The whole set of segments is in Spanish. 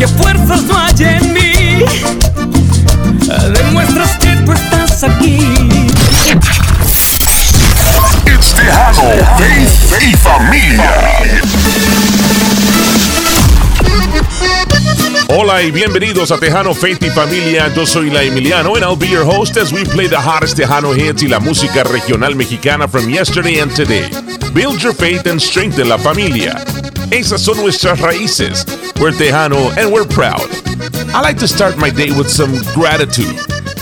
que fuerzas no hay en mí. Demuestras que tú estás aquí. It's Tejano, Faith y Familia. Hola y bienvenidos a Tejano Faith y Familia. Yo soy la Emiliano and I'll be your host as we play the hottest Tejano hits y la música regional mexicana from yesterday and today. Build your faith and strengthen la familia. Esas son nuestras raíces. We're Tejano and we're proud. I like to start my day with some gratitude.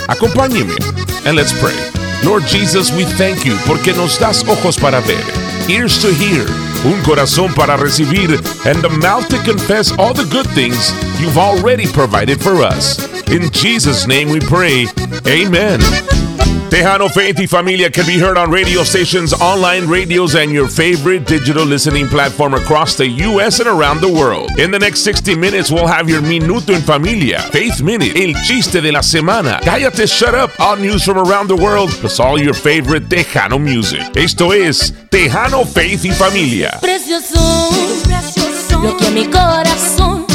Acompáñeme and let's pray. Lord Jesus, we thank you porque nos das ojos para ver, ears to hear, un corazón para recibir, and a mouth to confess all the good things you've already provided for us. In Jesus' name we pray. Amen. Tejano Faith y Familia can be heard on radio stations, online radios, and your favorite digital listening platform across the U.S. and around the world. In the next 60 minutes, we'll have your Minuto en Familia, Faith Minute, El Chiste de la Semana, Cállate Shut Up, all news from around the world, plus all your favorite Tejano music. Esto es Tejano Faith y Familia. Precioso, lo que mi corazón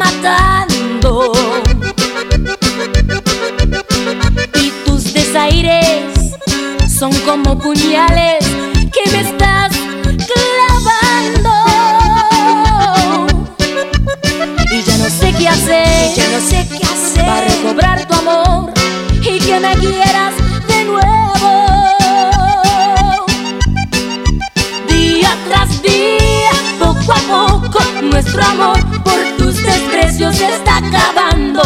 matando. Son como puñales que me estás clavando. Y ya no sé qué hacer, ya no sé qué hacer para recobrar tu amor y que me quieras de nuevo. Día tras día, poco a poco, nuestro amor por tus desprecios se está acabando.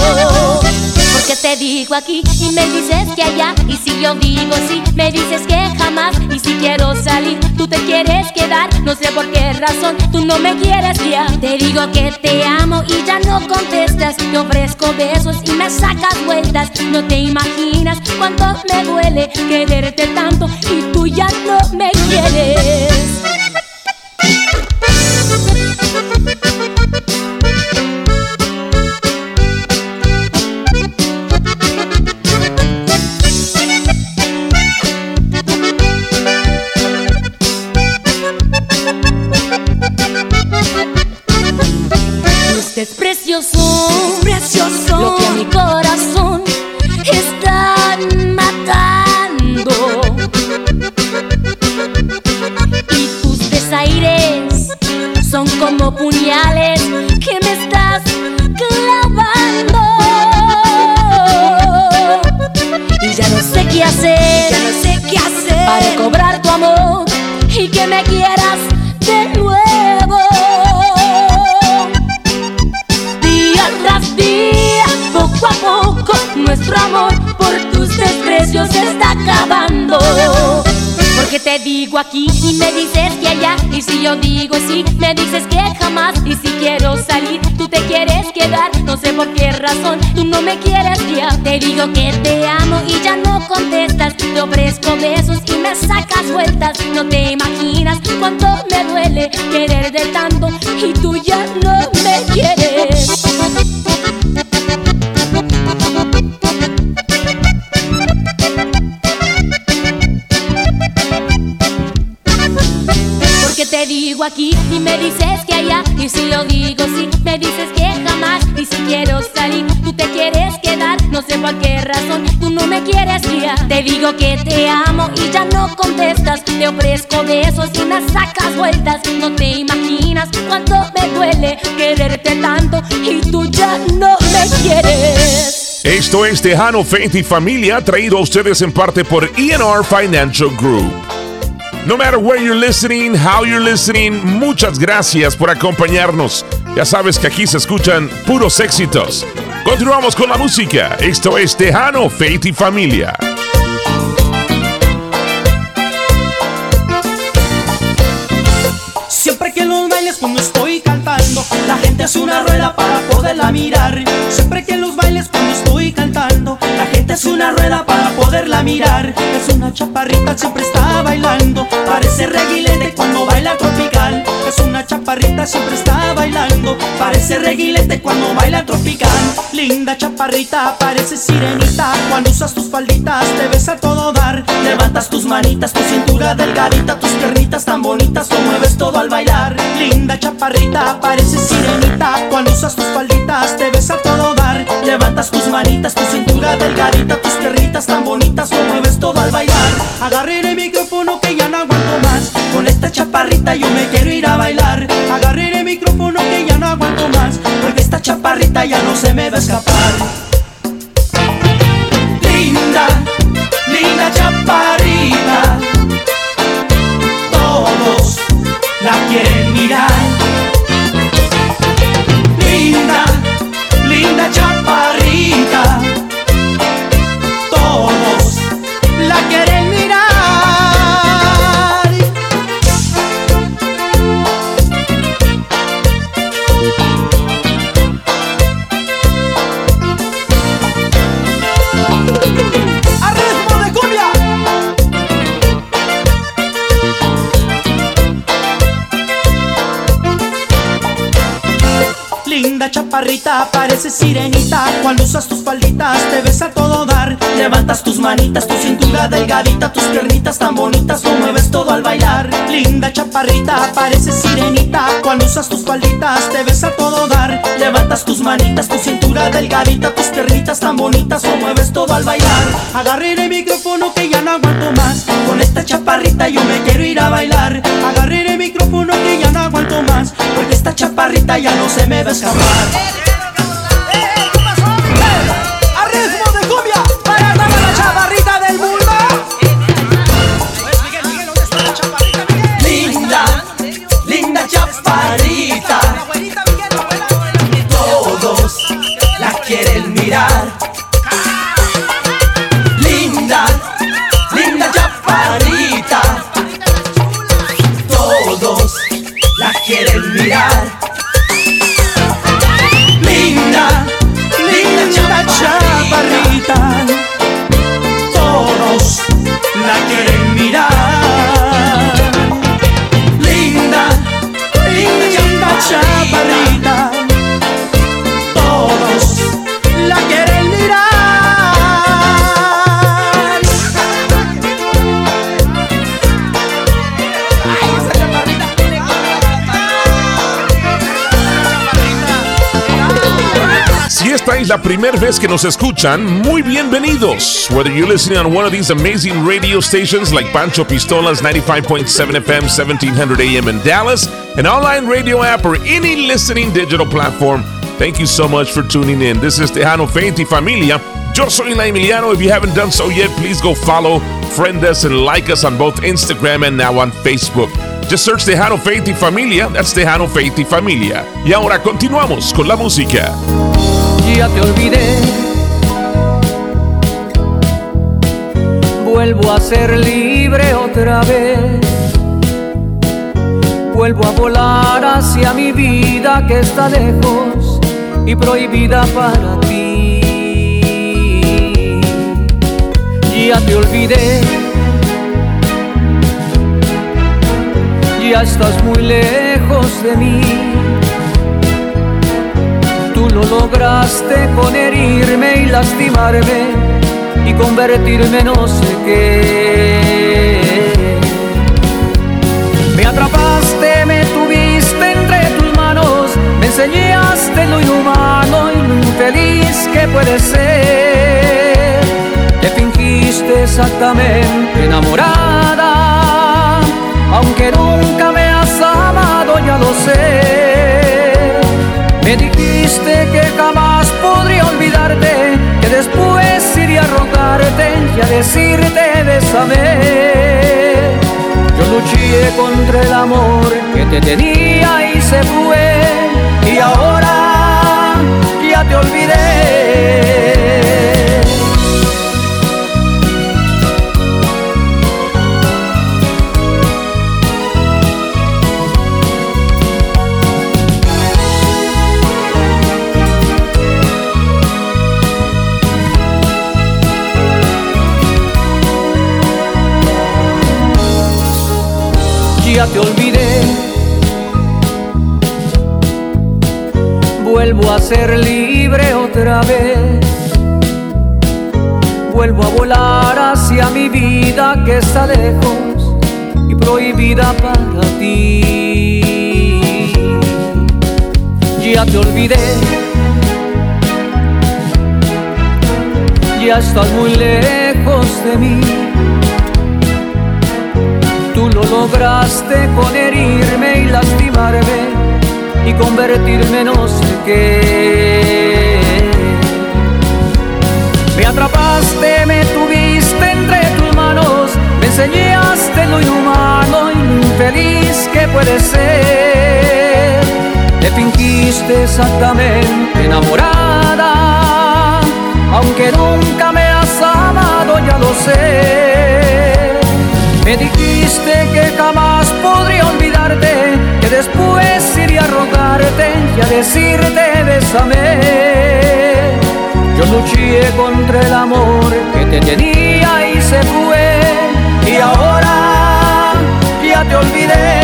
Porque te digo aquí y me dices que allá. Y si yo digo sí, me dices que jamás. Y si quiero salir, tú te quieres quedar. No sé por qué razón tú no me quieres ya. Te digo que te amo y ya no contestas. Te ofrezco besos y me sacas vueltas. No te imaginas cuánto me duele quererte tanto y tú ya no me quieres. Nuestro amor por tus desprecios está acabando. Porque te digo aquí y me dices que allá. Y si yo digo sí, me dices que jamás. Y si quiero salir, tú te quieres quedar. No sé por qué razón tú no me quieres ya. Te digo que te amo y ya no contestas. Te ofrezco besos y me sacas vueltas. No te imaginas cuánto me duele quererte tanto. Y tú ya no aquí y me dices que allá. Y si yo digo sí, me dices que jamás. Y si quiero salir, tú te quieres quedar. No sé por qué razón tú no me quieres ya. Te digo que te amo y ya no contestas. Te ofrezco besos y me sacas vueltas. No te imaginas cuánto me duele quererte tanto. Y tú ya no me quieres. Esto es Tejano Faith y Familia, traído a ustedes en parte por ENR Financial Group. No matter where you're listening, how you're listening, muchas gracias por acompañarnos. Ya sabes que aquí se escuchan puros éxitos. Continuamos con la música. Esto es Tejano, Faith y Familia. Siempre que los bailes cuando estoy cantando, la gente hace una rueda para poderla mirar. Siempre que los bailes cuando estoy cantando, la gente hace una rueda para poderla mirar. Es una chaparrita, siempre está bailando, parece reguilete cuando baila tropical. Es una chaparrita, siempre está bailando, parece reguilete cuando baila tropical. Linda chaparrita, parece sirenita, cuando usas tus falditas te ves a todo dar. Levantas tus manitas, tu cintura delgadita, tus piernitas tan bonitas, lo mueves todo al bailar. Linda chaparrita, parece sirenita, cuando usas tus falditas te ves a todo dar. Levantas tus manitas, tu cintura delgadita, tus piernitas tan bonitas, lo mueves todo al bailar. Agarré el micrófono que ya no aguanto más. Con esta chaparrita yo me quiero ir a bailar. Agarré el micrófono que ya no aguanto más. Porque esta chaparrita ya no se me va a escapar. Linda, linda chaparrita. Todos la quieren Linda chaparrita, parece sirenita. Cuando usas tus falditas te ves a todo dar. Levantas tus manitas, tu cintura delgadita Tus piernitas tan bonitas, lo mueves todo al bailar. Linda chaparrita, parece sirenita. Cuando usas tus falditas te ves a todo dar. Levantas tus manitas, tu cintura delgadita Tus piernitas tan bonitas, lo mueves todo al bailar. Agarré el micrófono que ya no aguanto más. Con esta chaparrita yo me quiero ir a bailar. Agarré el micrófono que ya no aguanto más Porque esta chaparrita ya no se me va a escapar quieren es la primera vez que nos escuchan, muy bienvenidos. Whether you're listening on one of these amazing radio stations like Pancho Pistolas 95.7 FM, 1700 AM in Dallas, an online radio app, or any listening digital platform, thank you so much for tuning in. This is Tejano Faith Familia. Yo soy La Emiliano. If you haven't done so yet, please go follow, friend us, and like us on both Instagram and now on Facebook. Just search Tejano Faith Familia. That's Tejano Faith Familia. Y ahora continuamos con la música. Ya te olvidé. Vuelvo a ser libre otra vez. Vuelvo a volar hacia mi vida que está lejos y prohibida para ti. Ya te olvidé. Ya estás muy lejos de mí. Lo lograste con herirme y lastimarme y convertirme no sé qué. Me atrapaste, me tuviste entre tus manos, me enseñaste lo inhumano y lo infeliz que puede ser. Te fingiste exactamente enamorada, aunque nunca me has amado, ya lo sé. Me dijiste que jamás podría olvidarte, que después iría a rogarte y a decirte bésame. Yo luché contra el amor que te tenía y se fue, y ahora ya te olvidé. Ya te olvidé. Vuelvo a ser libre otra vez. Vuelvo a volar hacia mi vida que está lejos y prohibida para ti. Ya te olvidé. Ya estás muy lejos de mí Tú lo lograste con herirme y lastimarme y convertirme en no sé qué. Me atrapaste, me tuviste entre tus manos, me enseñaste lo inhumano infeliz que puede ser. Te fingiste exactamente enamorada, aunque nunca me has amado, ya lo sé. Me dijiste que jamás podría olvidarte, que después iría a rogarte y a decirte bésame. Yo luché contra el amor que te tenía y se fue, y ahora ya te olvidé.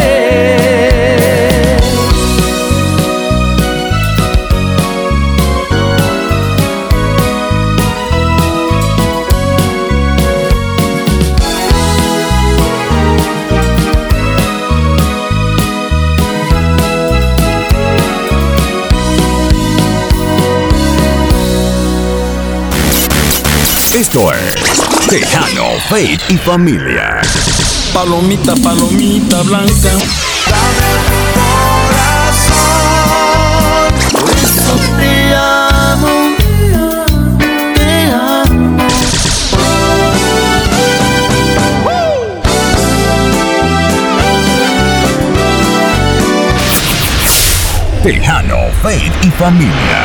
Esto es Tejano, Faith y Familia. Palomita, palomita blanca. Te amo, te amo. Tejano, Faith y Familia.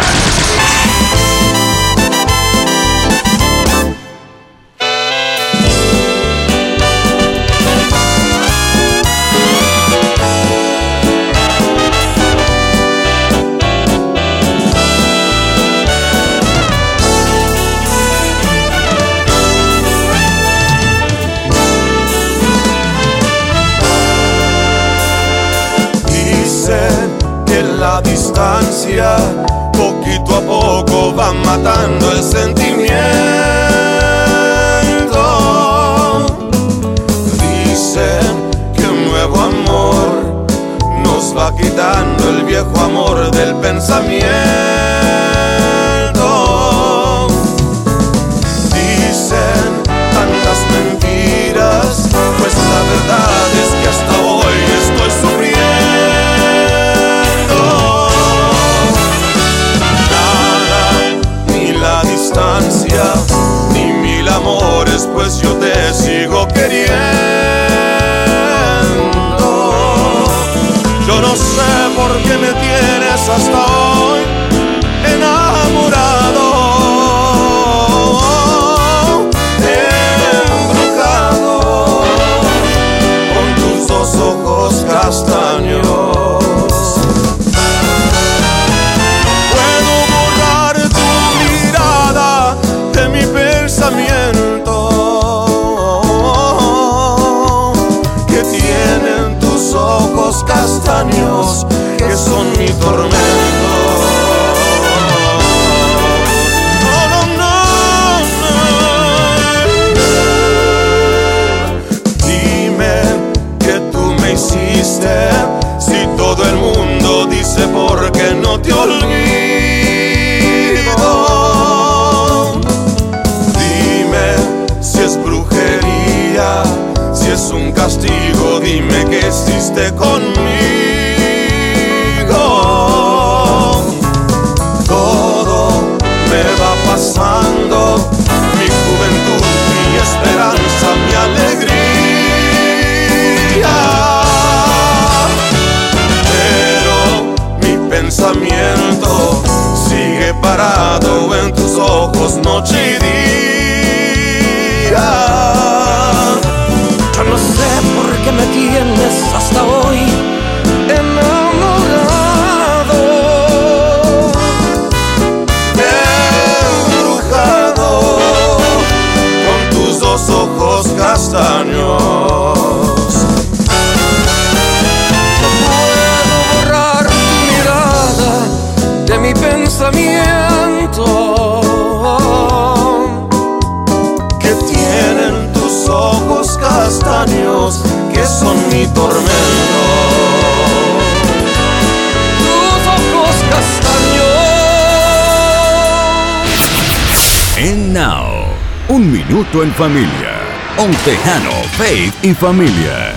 Matando el sentimiento. Dicen que un nuevo amor nos va quitando el viejo amor del pensamiento. En familia. Un tejano, faith y familia.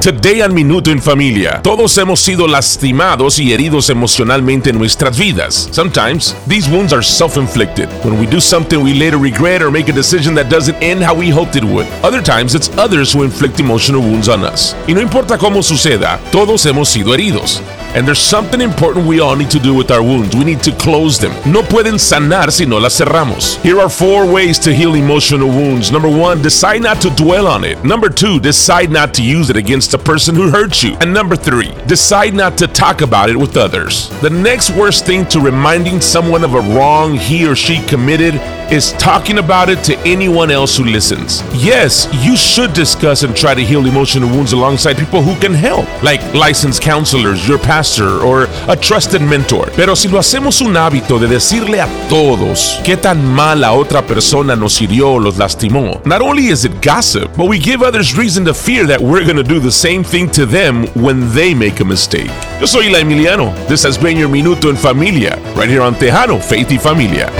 Today on Minuto en Familia, todos hemos sido lastimados y heridos emocionalmente en nuestras vidas. Sometimes, these wounds are self-inflicted. When we do something we later regret or make a decision that doesn't end how we hoped it would. Other times, it's others who inflict emotional wounds on us. Y no importa cómo suceda, todos hemos sido heridos. And there's something important we all need to do with our wounds. We need to close them. No pueden sanar si no las cerramos. Here are four ways to heal emotional wounds. Number one, decide not to dwell on it. Number two, decide not to use it against the person who hurt you. And number three, decide not to talk about it with others. The next worst thing to reminding someone of a wrong he or she committed is talking about it to anyone else who listens. Yes, you should discuss and try to heal emotional wounds alongside people who can help, like licensed counselors, your pastor, or a trusted mentor. Pero si lo hacemos un hábito de decirle a todos qué tan mal la otra persona nos hirió o los lastimó, not only is it gossip, but we give others reason to fear that we're going to do the same thing to them when they make a mistake. Yo soy La Emiliano. This has been your Minuto en Familia, right here on Tejano, Faith y Familia.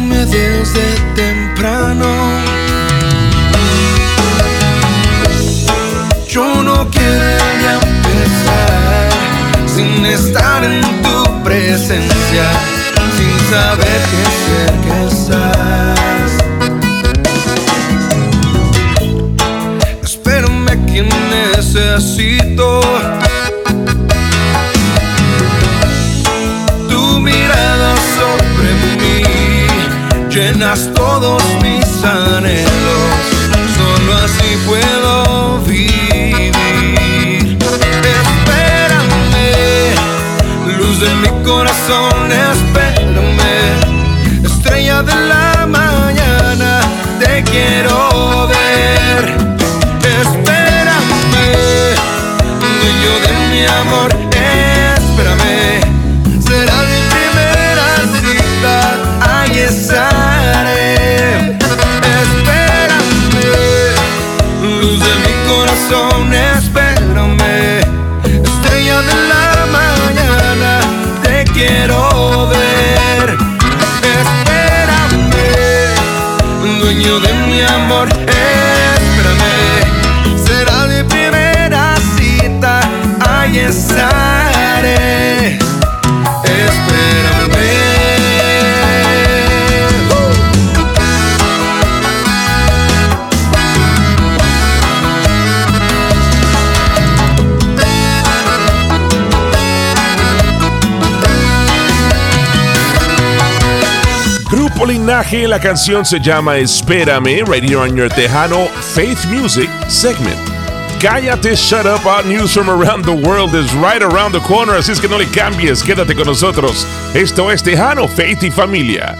Espérame desde temprano. Yo no quiero ya empezar sin estar en tu presencia, sin saber que cerca estás. Espérame que necesito llenas todos mis anhelos, solo así puedo vivir. Espérame, luz de mi corazón, espérame, estrella de la mañana, te quiero ver. Espérame, dueño de mi amor, corazón, espérame. Estrella de la mañana, te quiero ver. Espérame, dueño de mi amor, espérame. Será mi primera cita, ahí estaré. Grupo la canción se llama Espérame, right here on your Tejano Faith Music segment. Cállate, Shut Up, Our News from Around the World is right around the corner, así es que no le cambies, quédate con nosotros. Esto es Tejano, Faith y Familia.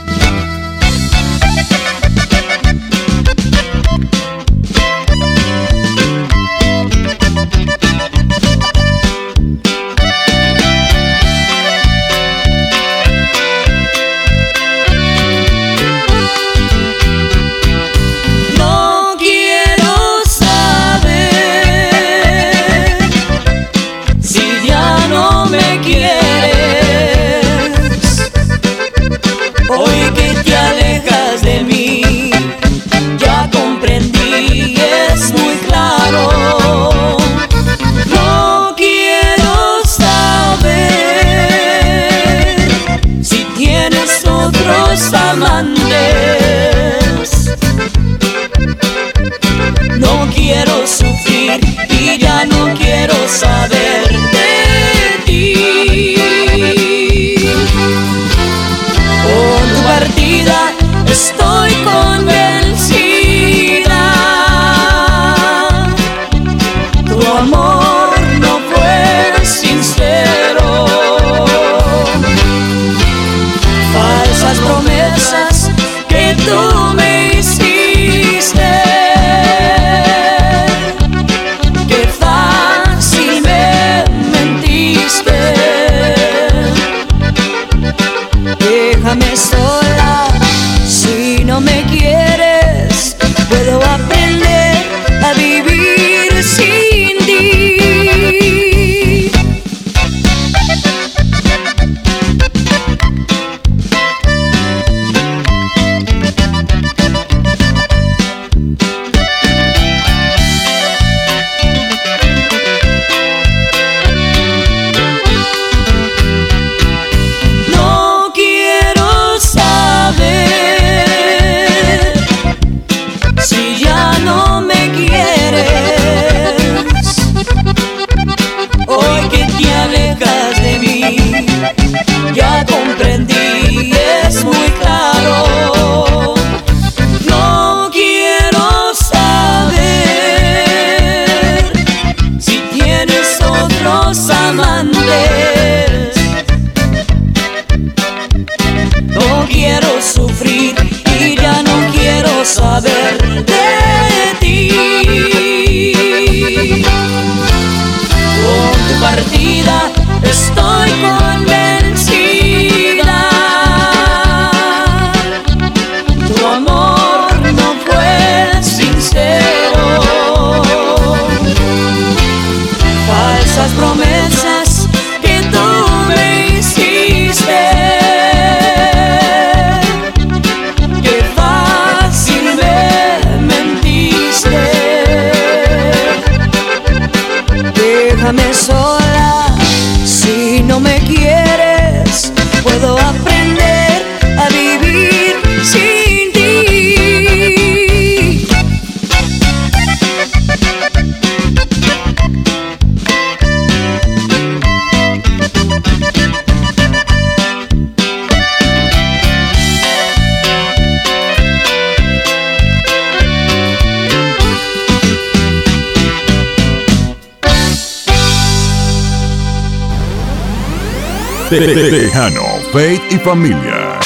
Tejano, Faith y Familia.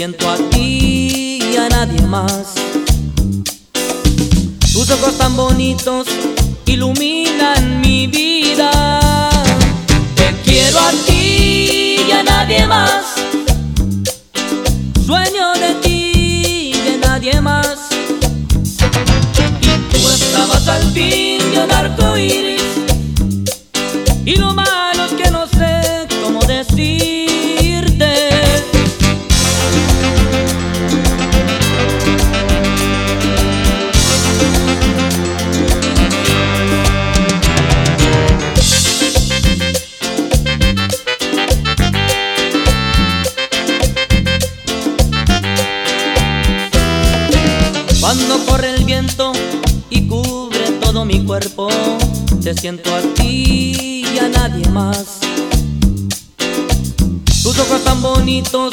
Siento a ti y a nadie más. Tus ojos tan bonitos Tus ojos tan bonitos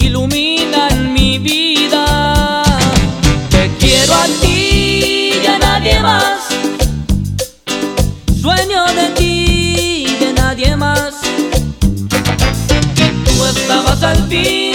iluminan mi vida. Te quiero a ti y a nadie más. Sueño de ti y de nadie más. Tú estabas al fin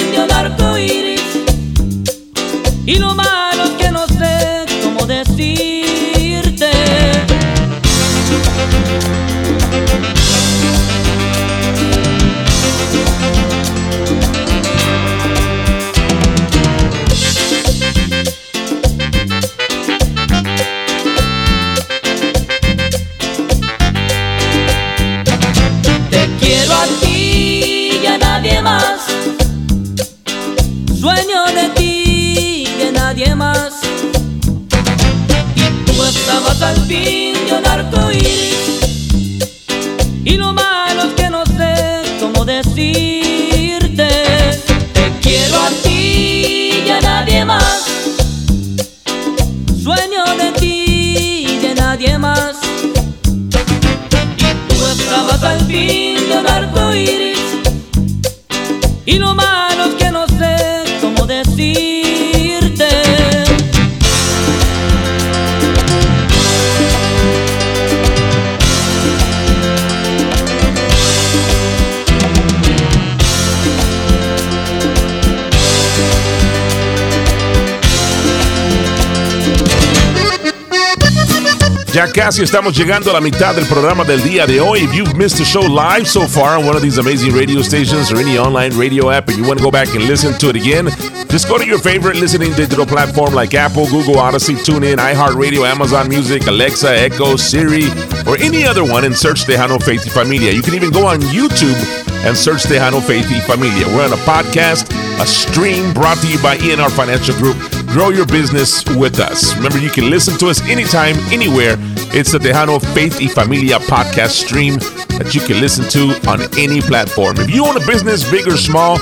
casi estamos llegando a la mitad del programa del día de hoy. If you've missed the show live so far on one of these amazing radio stations or any online radio app and you want to go back and listen to it again, just go to your favorite listening digital platform like Apple, Google, Odyssey, TuneIn, iHeartRadio, Amazon Music, Alexa, Echo, Siri, or any other one and search Tejano Faith y Familia. You can even go on YouTube and search Tejano Faith y Familia. We're on a podcast, a stream brought to you by ENR Financial Group. Grow your business with us. Remember, you can listen to us anytime, anywhere. It's the Tejano Faith y Familia podcast stream that you can listen to on any platform. If you own a business, big or small,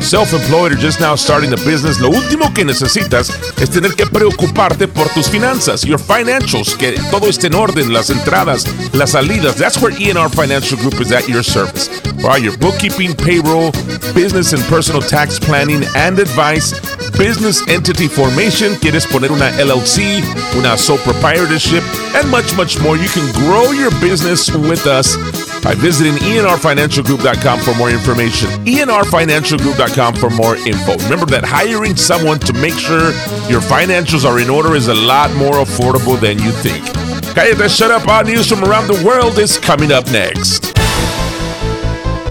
self-employed or just now starting a business, lo último que necesitas es tener que preocuparte por tus finanzas, your financials, que todo esté en orden, las entradas, las salidas. That's where ENR Financial Group is at your service. For all your bookkeeping, payroll, business and personal tax planning and advice, business entity formation, quieres poner una LLC, una sole proprietorship, and much, much more. You can grow your business with us by visiting enrfinancialgroup.com for more information. enrfinancialgroup.com for more info. Remember that hiring someone to make sure your financials are in order is a lot more affordable than you think. Cállate, shut up. Our news from around the world is coming up next.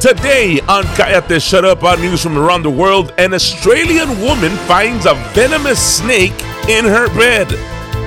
Today on Cállate Shut Up on News from Around the World, an Australian woman finds a venomous snake in her bed.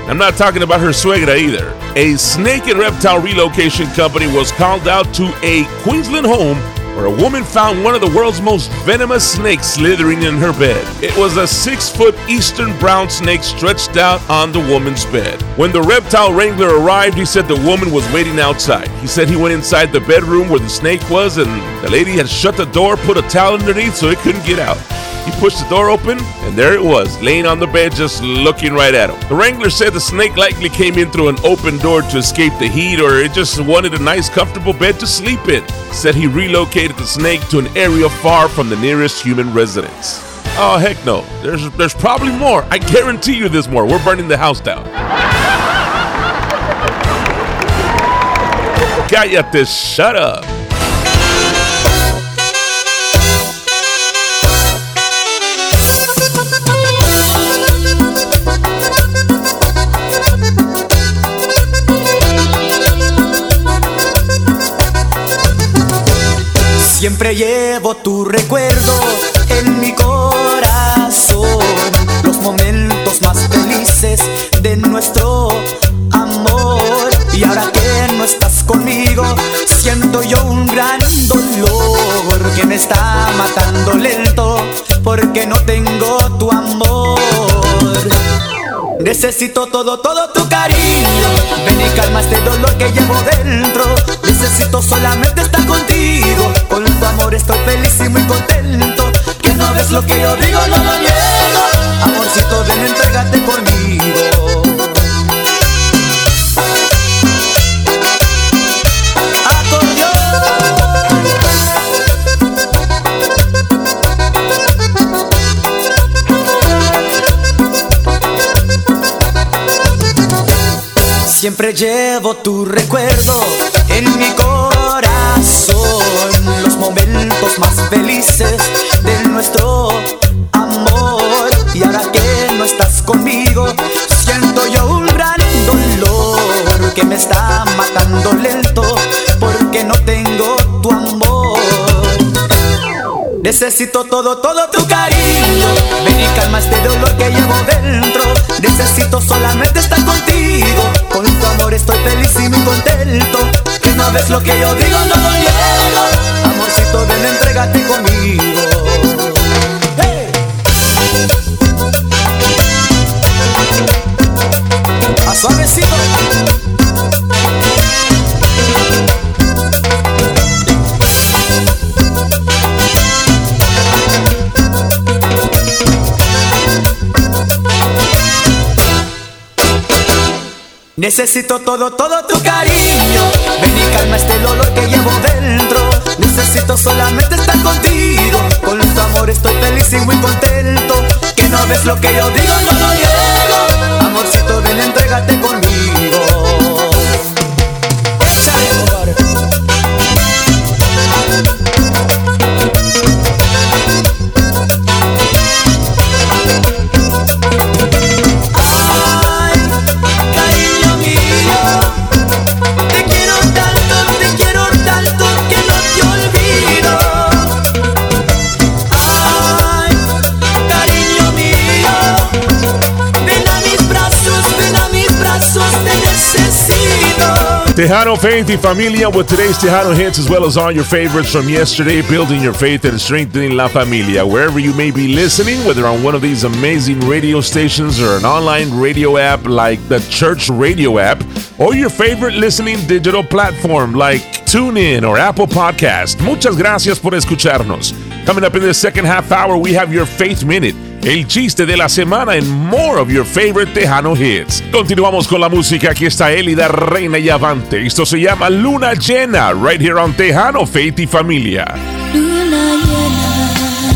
I'm not talking about her suegra either. A snake and reptile relocation company was called out to a Queensland home where a woman found one of the world's most venomous snakes slithering in her bed. It was a six foot eastern brown snake stretched out on the woman's bed. When the reptile wrangler arrived, he said the woman was waiting outside. He said he went inside the bedroom where the snake was, and the lady had shut the door, put a towel underneath so it couldn't get out. He pushed the door open, and there it was, laying on the bed, just looking right at him. The wrangler said the snake likely came in through an open door to escape the heat, or it just wanted a nice, comfortable bed to sleep in. Said he relocated the snake to an area far from the nearest human residence. Oh heck no! There's there's probably more. I guarantee you, there's more. We're burning the house down. Cállate, shut up. Siempre llevo tu recuerdo en mi corazón, los momentos más felices de nuestro amor. Y ahora que no estás conmigo, siento yo un gran dolor que me está matando lento porque no tengo tu amor. Necesito todo, todo tu cariño. Ven y calma este dolor que llevo dentro. Necesito solamente estar contigo amor estoy feliz y muy contento. Que no ves lo que yo digo, no lo niego. Amorcito, ven, entrégate conmigo. Siempre llevo tu recuerdo. Momentos más felices de nuestro amor. Y ahora que no estás conmigo, siento yo un gran dolor que me está matando lento porque no tengo tu amor. Necesito todo, todo tu cariño. Ven y calma este dolor que llevo dentro. Necesito solamente estar contigo. Con tu amor estoy feliz y muy contento. Que no ves lo que yo digo, no Necesito todo, todo tu cariño. Ven y calma este dolor que llevo dentro. Necesito solamente estar contigo. Con tu amor estoy feliz y muy contento. Que no ves lo que yo digo, no lo niego. Amorcito, ven, entrégate conmigo. Tejano Faith y Familia with today's Tejano hits as well as all your favorites from yesterday, building your faith and strengthening La Familia. Wherever you may be listening, whether on one of these amazing radio stations or an online radio app like the Church Radio app, or your favorite listening digital platform like TuneIn or Apple Podcast. Muchas gracias por escucharnos. Coming up in the second half hour, we have your Faith Minute. El chiste de la semana and more of your favorite Tejano hits. Continuamos con la música. Aquí está Elida Reina y Avante. Esto se llama Luna Llena, right here on Tejano, Faith y Familia. Luna llena,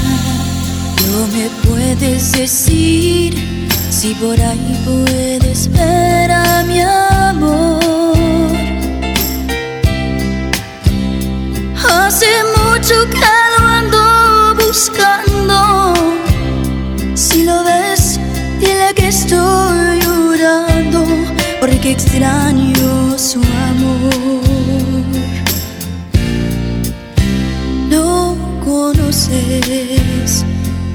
no me puedes decir si por ahí puedes ver a mi amor. Hace mucho que estoy llorando porque extraño su amor. No conoces,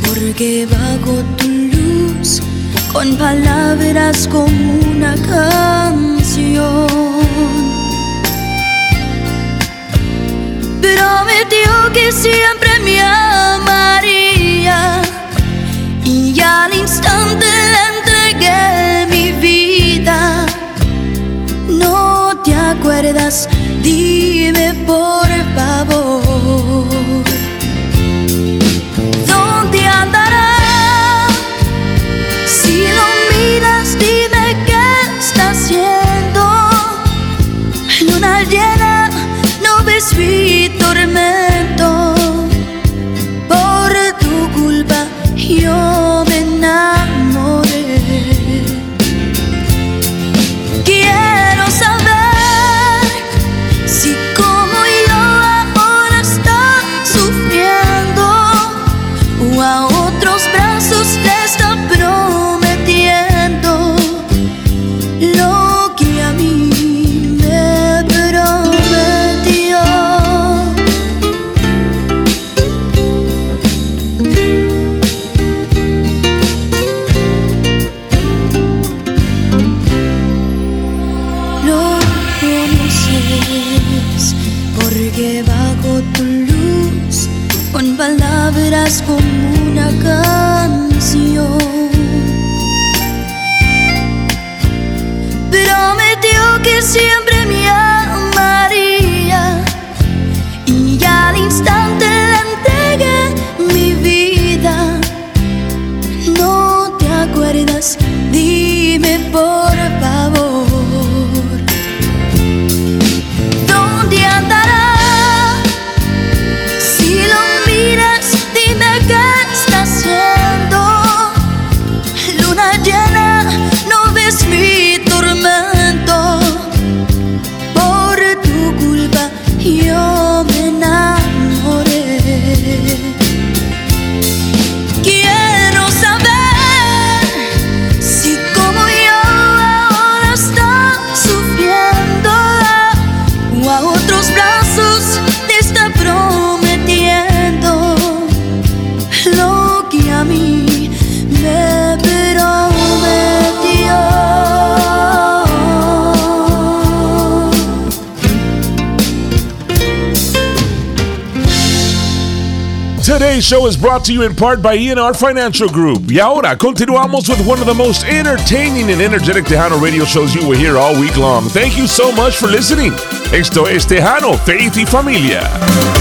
porque bajo tu luz, con palabras como una canción, prometió que siempre me amaría y al instante le entregué mi vida. ¿No te acuerdas? Dime por favor. ¿Dónde andará? Si lo miras, dime qué está haciendo. Luna llena, no ves mi tormento. Show is brought to you in part by ENR Financial Group. Y ahora continuamos with one of the most entertaining and energetic Tejano radio shows you will hear all week long. Thank you so much for listening. Esto es Tejano, Faith y Familia.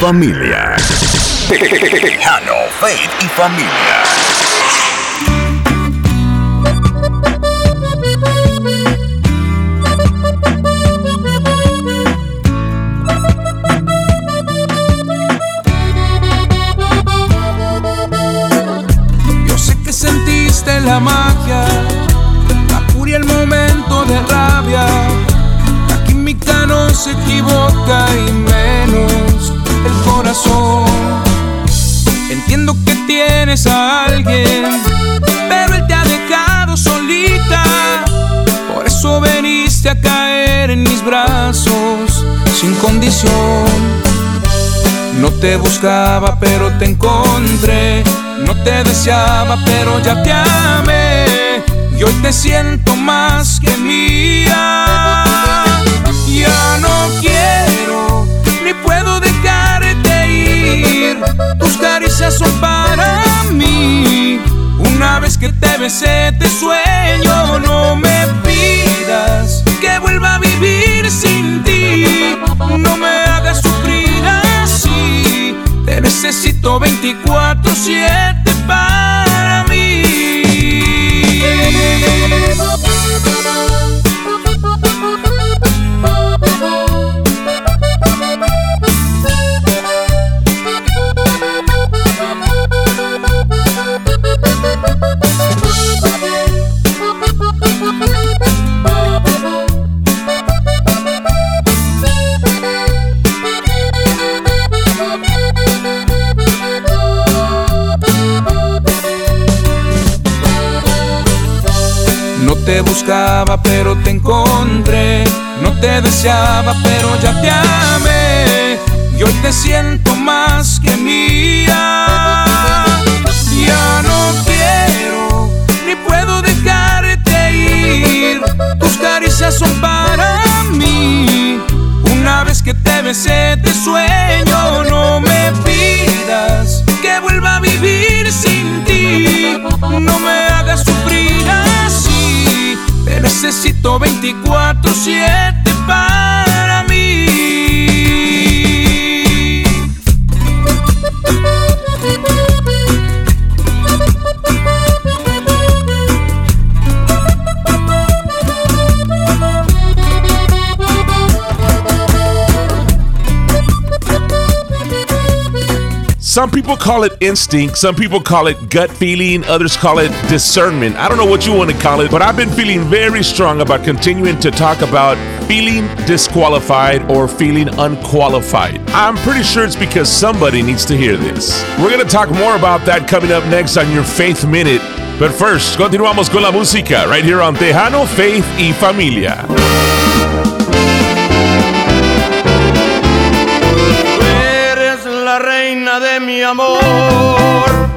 Familia. Tejano, Faith y Familia. Entiendo que tienes a alguien, pero él te ha dejado solita. Por eso veniste a caer en mis brazos sin condición. No te buscaba, pero te encontré. No te deseaba, pero ya te amé. Y hoy te siento más que mía. Ya no quiero, ni puedo caricias son para mí. Una vez que te besé, te sueño, no me pidas que vuelva a vivir sin ti. No me hagas sufrir así. Te necesito 24-7 para te buscaba pero te encontré, no te deseaba pero ya te amé y hoy te siento más que mía. Ya no quiero ni puedo dejarte ir, tus caricias son para mí. Una vez que te besé te sueño, no me pidas que vuelva a vivir sin ti, no me hagas necesito 24-7 para mí. Some people call it instinct, some people call it gut feeling, others call it discernment. I don't know what you want to call it, but I've been feeling very strong about continuing to talk about feeling disqualified or feeling unqualified. I'm pretty sure it's because somebody needs to hear this. We're going to talk more about that coming up next on your Faith Minute. But first, continuamos con la música right here on Tejano, Faith y Familia. Mi amor.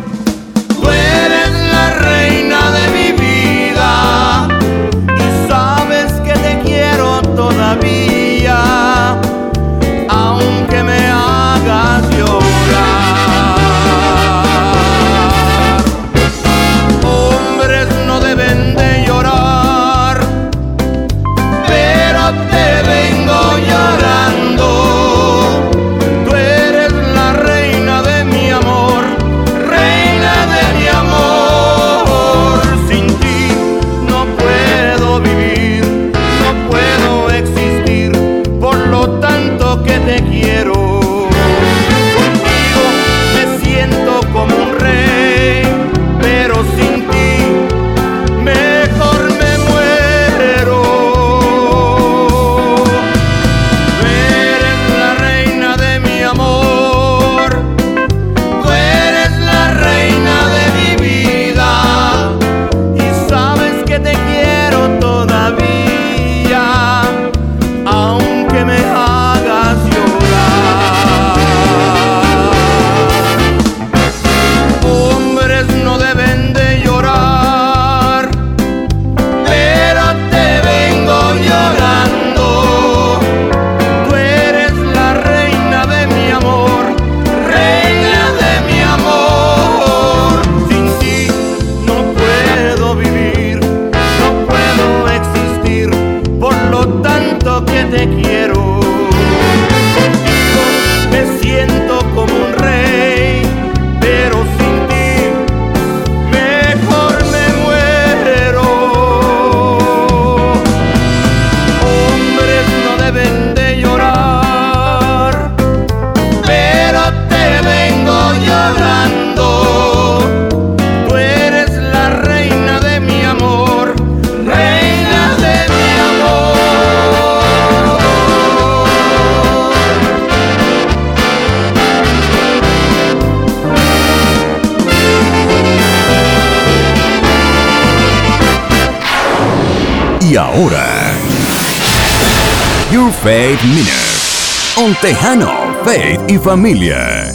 Tejano, Faith y Familia.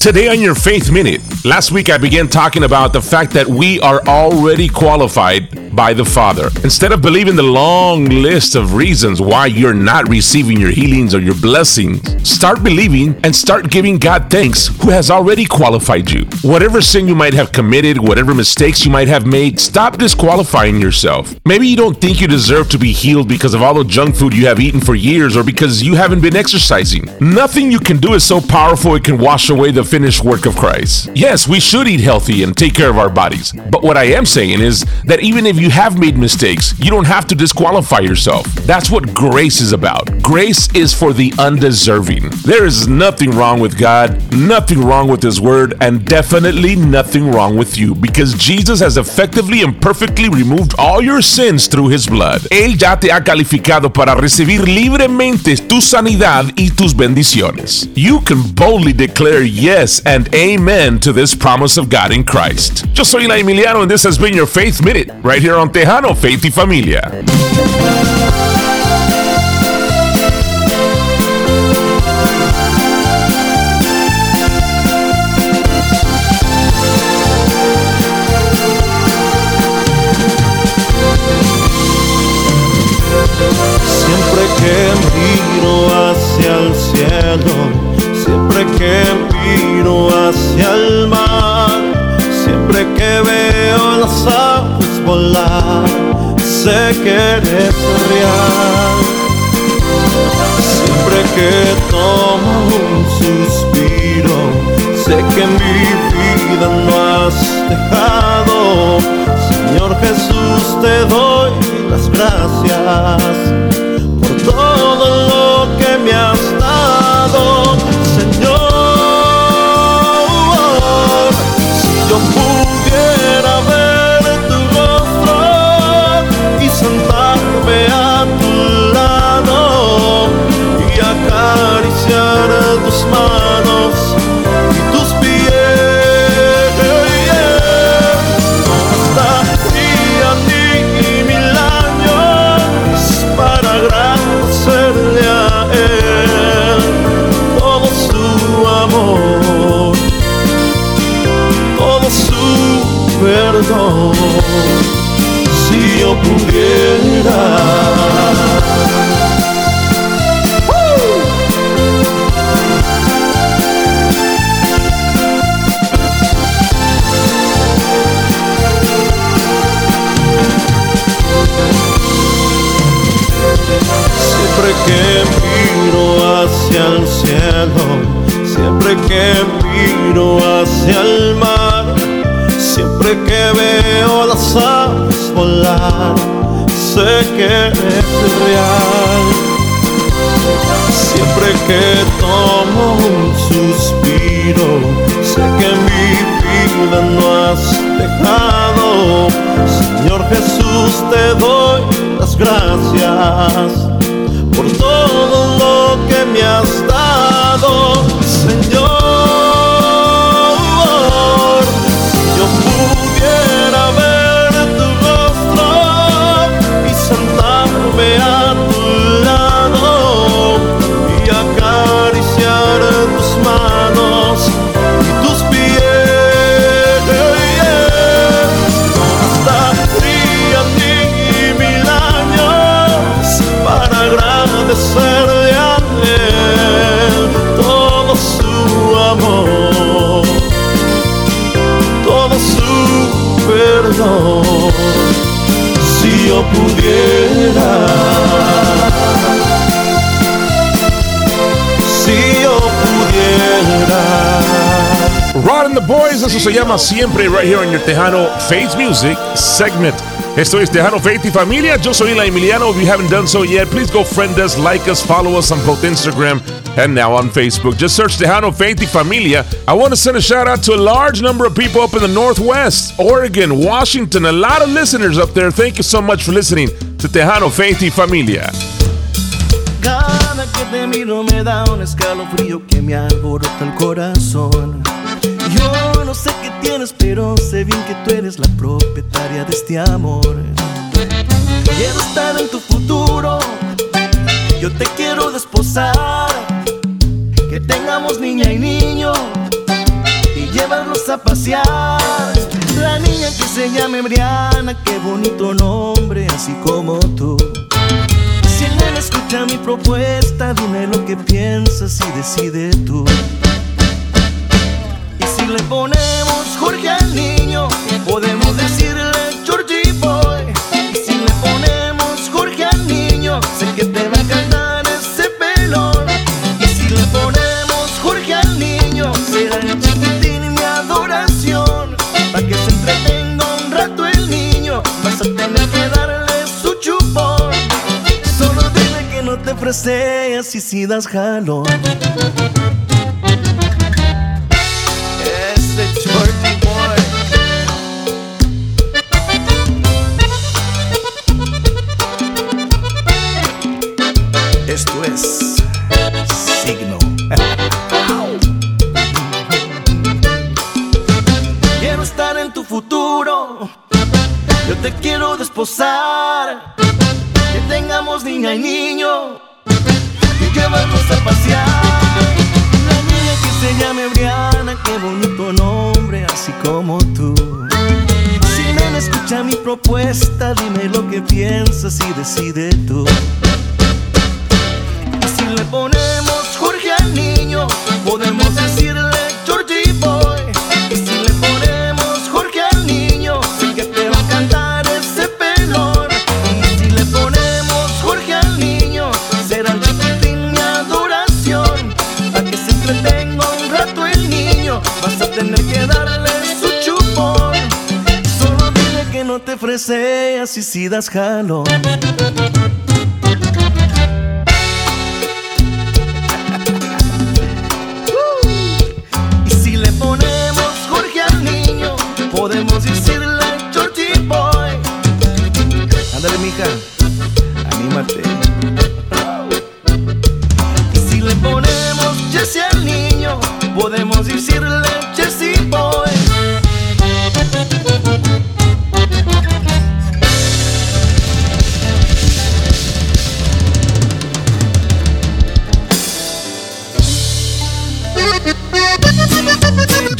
Today on your Faith Minute, last week I began talking about the fact that we are already qualified by the Father. Instead of believing the long list of reasons why you're not receiving your healings or your blessings, start believing and start giving God thanks who has already qualified you. Whatever sin you might have committed, whatever mistakes you might have made, stop disqualifying yourself. Maybe you don't think you deserve to be healed because of all the junk food you have eaten for years or because you haven't been exercising. Nothing you can do is so powerful it can wash away the finished work of Christ. Yes, we should eat healthy and take care of our bodies. But what I am saying is that even if you have made mistakes, you don't have to disqualify yourself. That's what grace is about. Grace is for the undeserving. There is nothing wrong with God, nothing wrong with His Word, and definitely nothing wrong with you because Jesus has effectively and perfectly removed all your sins through His blood. Él ya te ha calificado para recibir libremente tu sanidad y tus bendiciones. You can boldly declare yes and amen to this promise of God in Christ. Yo soy La Emiliano and this has been your Faith Minute right here on Tejano Faith y Familia. Sé que eres real. Siempre que tomo un suspiro, sé que mi vida no has dejado. Señor Jesús, te doy las gracias smile. And the Boys, eso se llama siempre right here on your Tejano Faith Music segment. Esto es Tejano Faith y Familia. Yo soy La Emiliano. If you haven't done so yet, please go friend us, like us, follow us on both Instagram and now on Facebook. Just search Tejano Faith y Familia. I want to send a shout out to a large number of people up in the Northwest, Oregon, Washington, a lot of listeners up there. Thank you so much for listening to Tejano Faith y Familia. Cada que te miro me da un escalofrío que me alborota el corazón. No sé qué tienes, pero sé bien que tú eres la propietaria de este amor. Quiero estar en tu futuro, yo te quiero desposar. Que tengamos niña y niño y llevarlos a pasear. La niña que se llame Briana, qué bonito nombre, así como tú. Si él escucha mi propuesta, dime lo que piensas y decide tú. Le ponemos Jorge al niño, podemos decirle Georgie Boy. Y si le ponemos Jorge al niño, sé que te va a cantar ese pelón. Y si le ponemos Jorge al niño, será el chiquitín mi adoración. Para que se entretenga un rato el niño, vas a tener que darle su chupón. Solo dile que no te freseas y si das jalón. Futuro. Yo te quiero desposar. Que tengamos niña y niño. Y llevarnos a pasear. La niña que se llame Briana, qué bonito nombre, así como tú. Si me escucha mi propuesta, dime lo que piensas y decide tú. Y si le ponemos Jorge al niño, podemos freseas y si das jalón.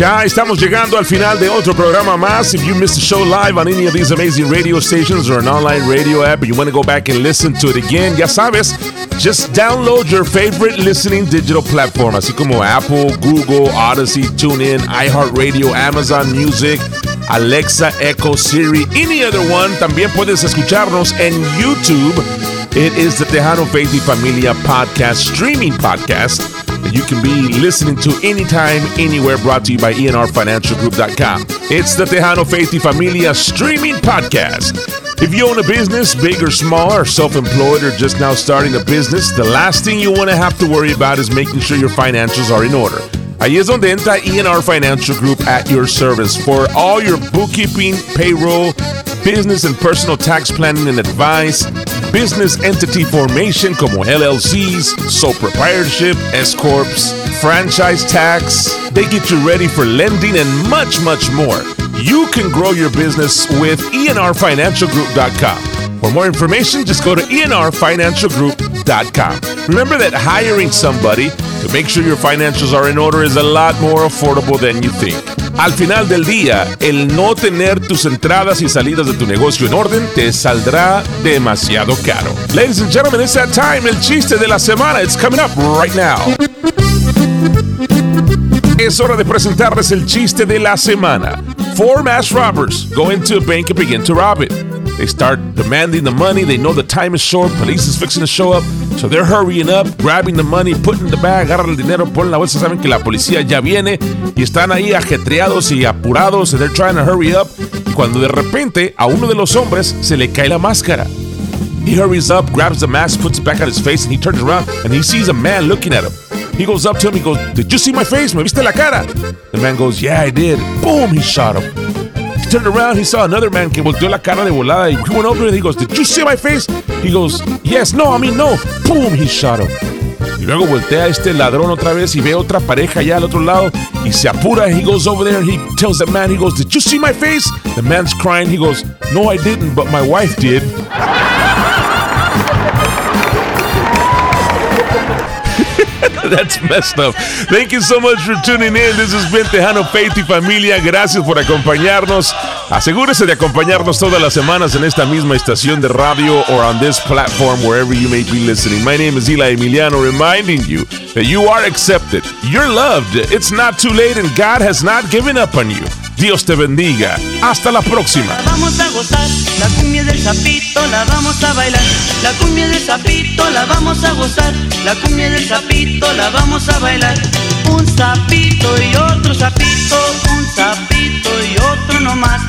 Ya estamos llegando al final de otro programa más. If you missed the show live on any of these amazing radio stations or an online radio app, you want to go back and listen to it again, ya sabes, just download your favorite listening digital platform, así como Apple, Google, Odyssey, TuneIn, iHeartRadio, Amazon Music, Alexa, Echo, Siri, any other one. También puedes escucharnos en YouTube. It is the Tejano Faith y Familia podcast, streaming podcast you can be listening to anytime, anywhere, brought to you by ENRFinancialGroup.com. It's the Tejano Faith y Familia streaming podcast. If you own a business, big or small, or self employed, or just now starting a business, the last thing you want to have to worry about is making sure your financials are in order. Ahí es donde entra ENR Financial Group at your service for all your bookkeeping, payroll, business and personal tax planning and advice, business entity formation como LLCs, sole proprietorship, S corps, franchise tax. They get you ready for lending and much, much more. You can grow your business with ENRFinancialGroup.com. For more information, just go to ENRFinancialGroup.com. Remember that hiring somebody to make sure your financials are in order is a lot more affordable than you think. Al final del día, el no tener tus entradas y salidas de tu negocio en orden te saldrá demasiado caro. Ladies and gentlemen, it's that time. El chiste de la semana. It's coming up right now. Es hora de presentarles el chiste de la semana. Four mass robbers go into a bank and begin to rob it. They start demanding the money. They know the time is short. Police is fixing to show up. So they're hurrying up, grabbing the money, putting the bag, agarran el dinero, ponen la bolsa. Saben que la policía ya viene y están ahí ajetreados y apurados. They're trying to hurry up. Y cuando de repente a uno de los hombres se le cae la máscara. He hurries up, grabs the mask, puts it back on his face, and he turns around and he sees a man looking at him. He goes up to him, he goes, Did you see my face? ¿Me viste la cara? The man goes, Yeah, I did. Boom, he shot him. Turned around, he saw another man que volteó la cara de volada. He went over and he goes, Did you see my face? He goes, Yes, no, I mean, no. Boom, he shot him. Y luego voltea este ladrón otra vez y ve otra pareja allá al otro lado y se apura. He goes over there and he tells the man, he goes, Did you see my face? The man's crying. He goes, No, I didn't, but my wife did. That's messed up. Thank you so much for tuning in. This has been Tejano Faith y Familia. Gracias por acompañarnos. Asegúrese de acompañarnos todas las semanas en esta misma estación de radio or on this platform wherever you may be listening. My name is Eli Emiliano, reminding you that you are accepted, you're loved, it's not too late, and God has not given up on you. Dios te bendiga. Hasta la próxima. Vamos a gozar la cumbia del sapito, la vamos a bailar. La cumbia del sapito, la vamos a gozar. La cumbia del sapito, la vamos a bailar. Un sapito y otro sapito, un sapito y otro no más.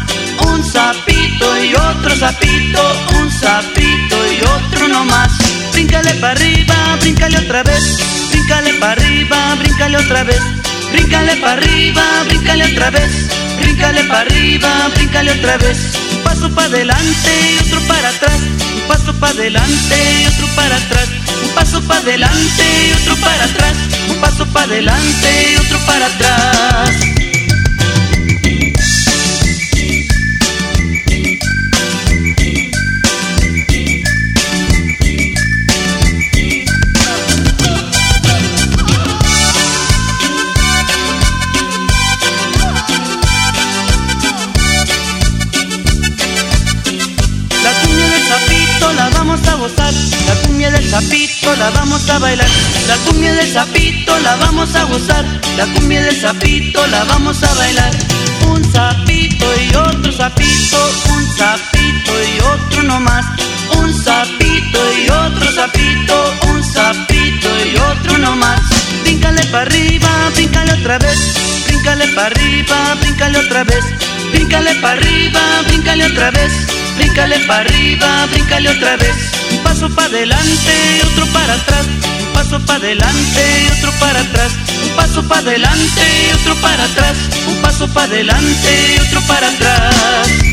Un sapito y otro sapito, un sapito y otro no más. Bríncale para arriba, bríncale otra vez. Bríncale para arriba, bríncale otra vez. Bríncale para arriba, bríncale otra vez. Bríncale para arriba, bríncale otra vez. Un paso para adelante y otro para atrás. Un paso para adelante y otro para atrás. Un paso para adelante y otro para atrás. Un paso para adelante y otro para atrás. Sapito la vamos a bailar, la cumbia del sapito la vamos a gozar, la cumbia del sapito la vamos a bailar. Un sapito y otro sapito, un sapito y otro no más, un sapito y otro sapito, un sapito y otro no más. Bríncale para arriba, bríncale otra vez, bríncale para arriba, bríncale otra vez, bríncale para arriba, bríncale otra vez. Bríncale para arriba, bríncale otra vez. Un paso para adelante y otro para atrás. Un paso para adelante y otro para atrás. Un paso para adelante y otro para atrás. Un paso para adelante y otro para atrás.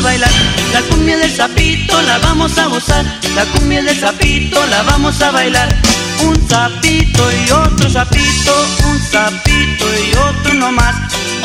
La cumbia del sapito la vamos a gozar, la cumbia del sapito la vamos a bailar. Un sapito y otro sapito, un sapito y otro no más,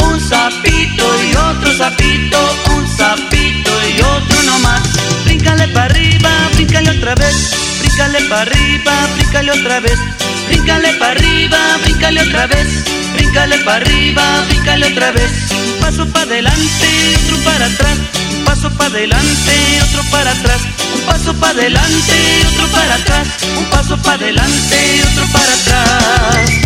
un sapito y otro sapito, un sapito y otro no más. Bríncale para arriba, bríncale otra vez, bríncale para arriba, bríncale otra vez, bríncale para arriba, bríncale otra vez. Bríncale para arriba, bríncale otra vez. Un paso para adelante, otro para atrás. Un paso para adelante, otro para atrás. Un paso para adelante, otro para atrás. Un paso para adelante, otro para atrás.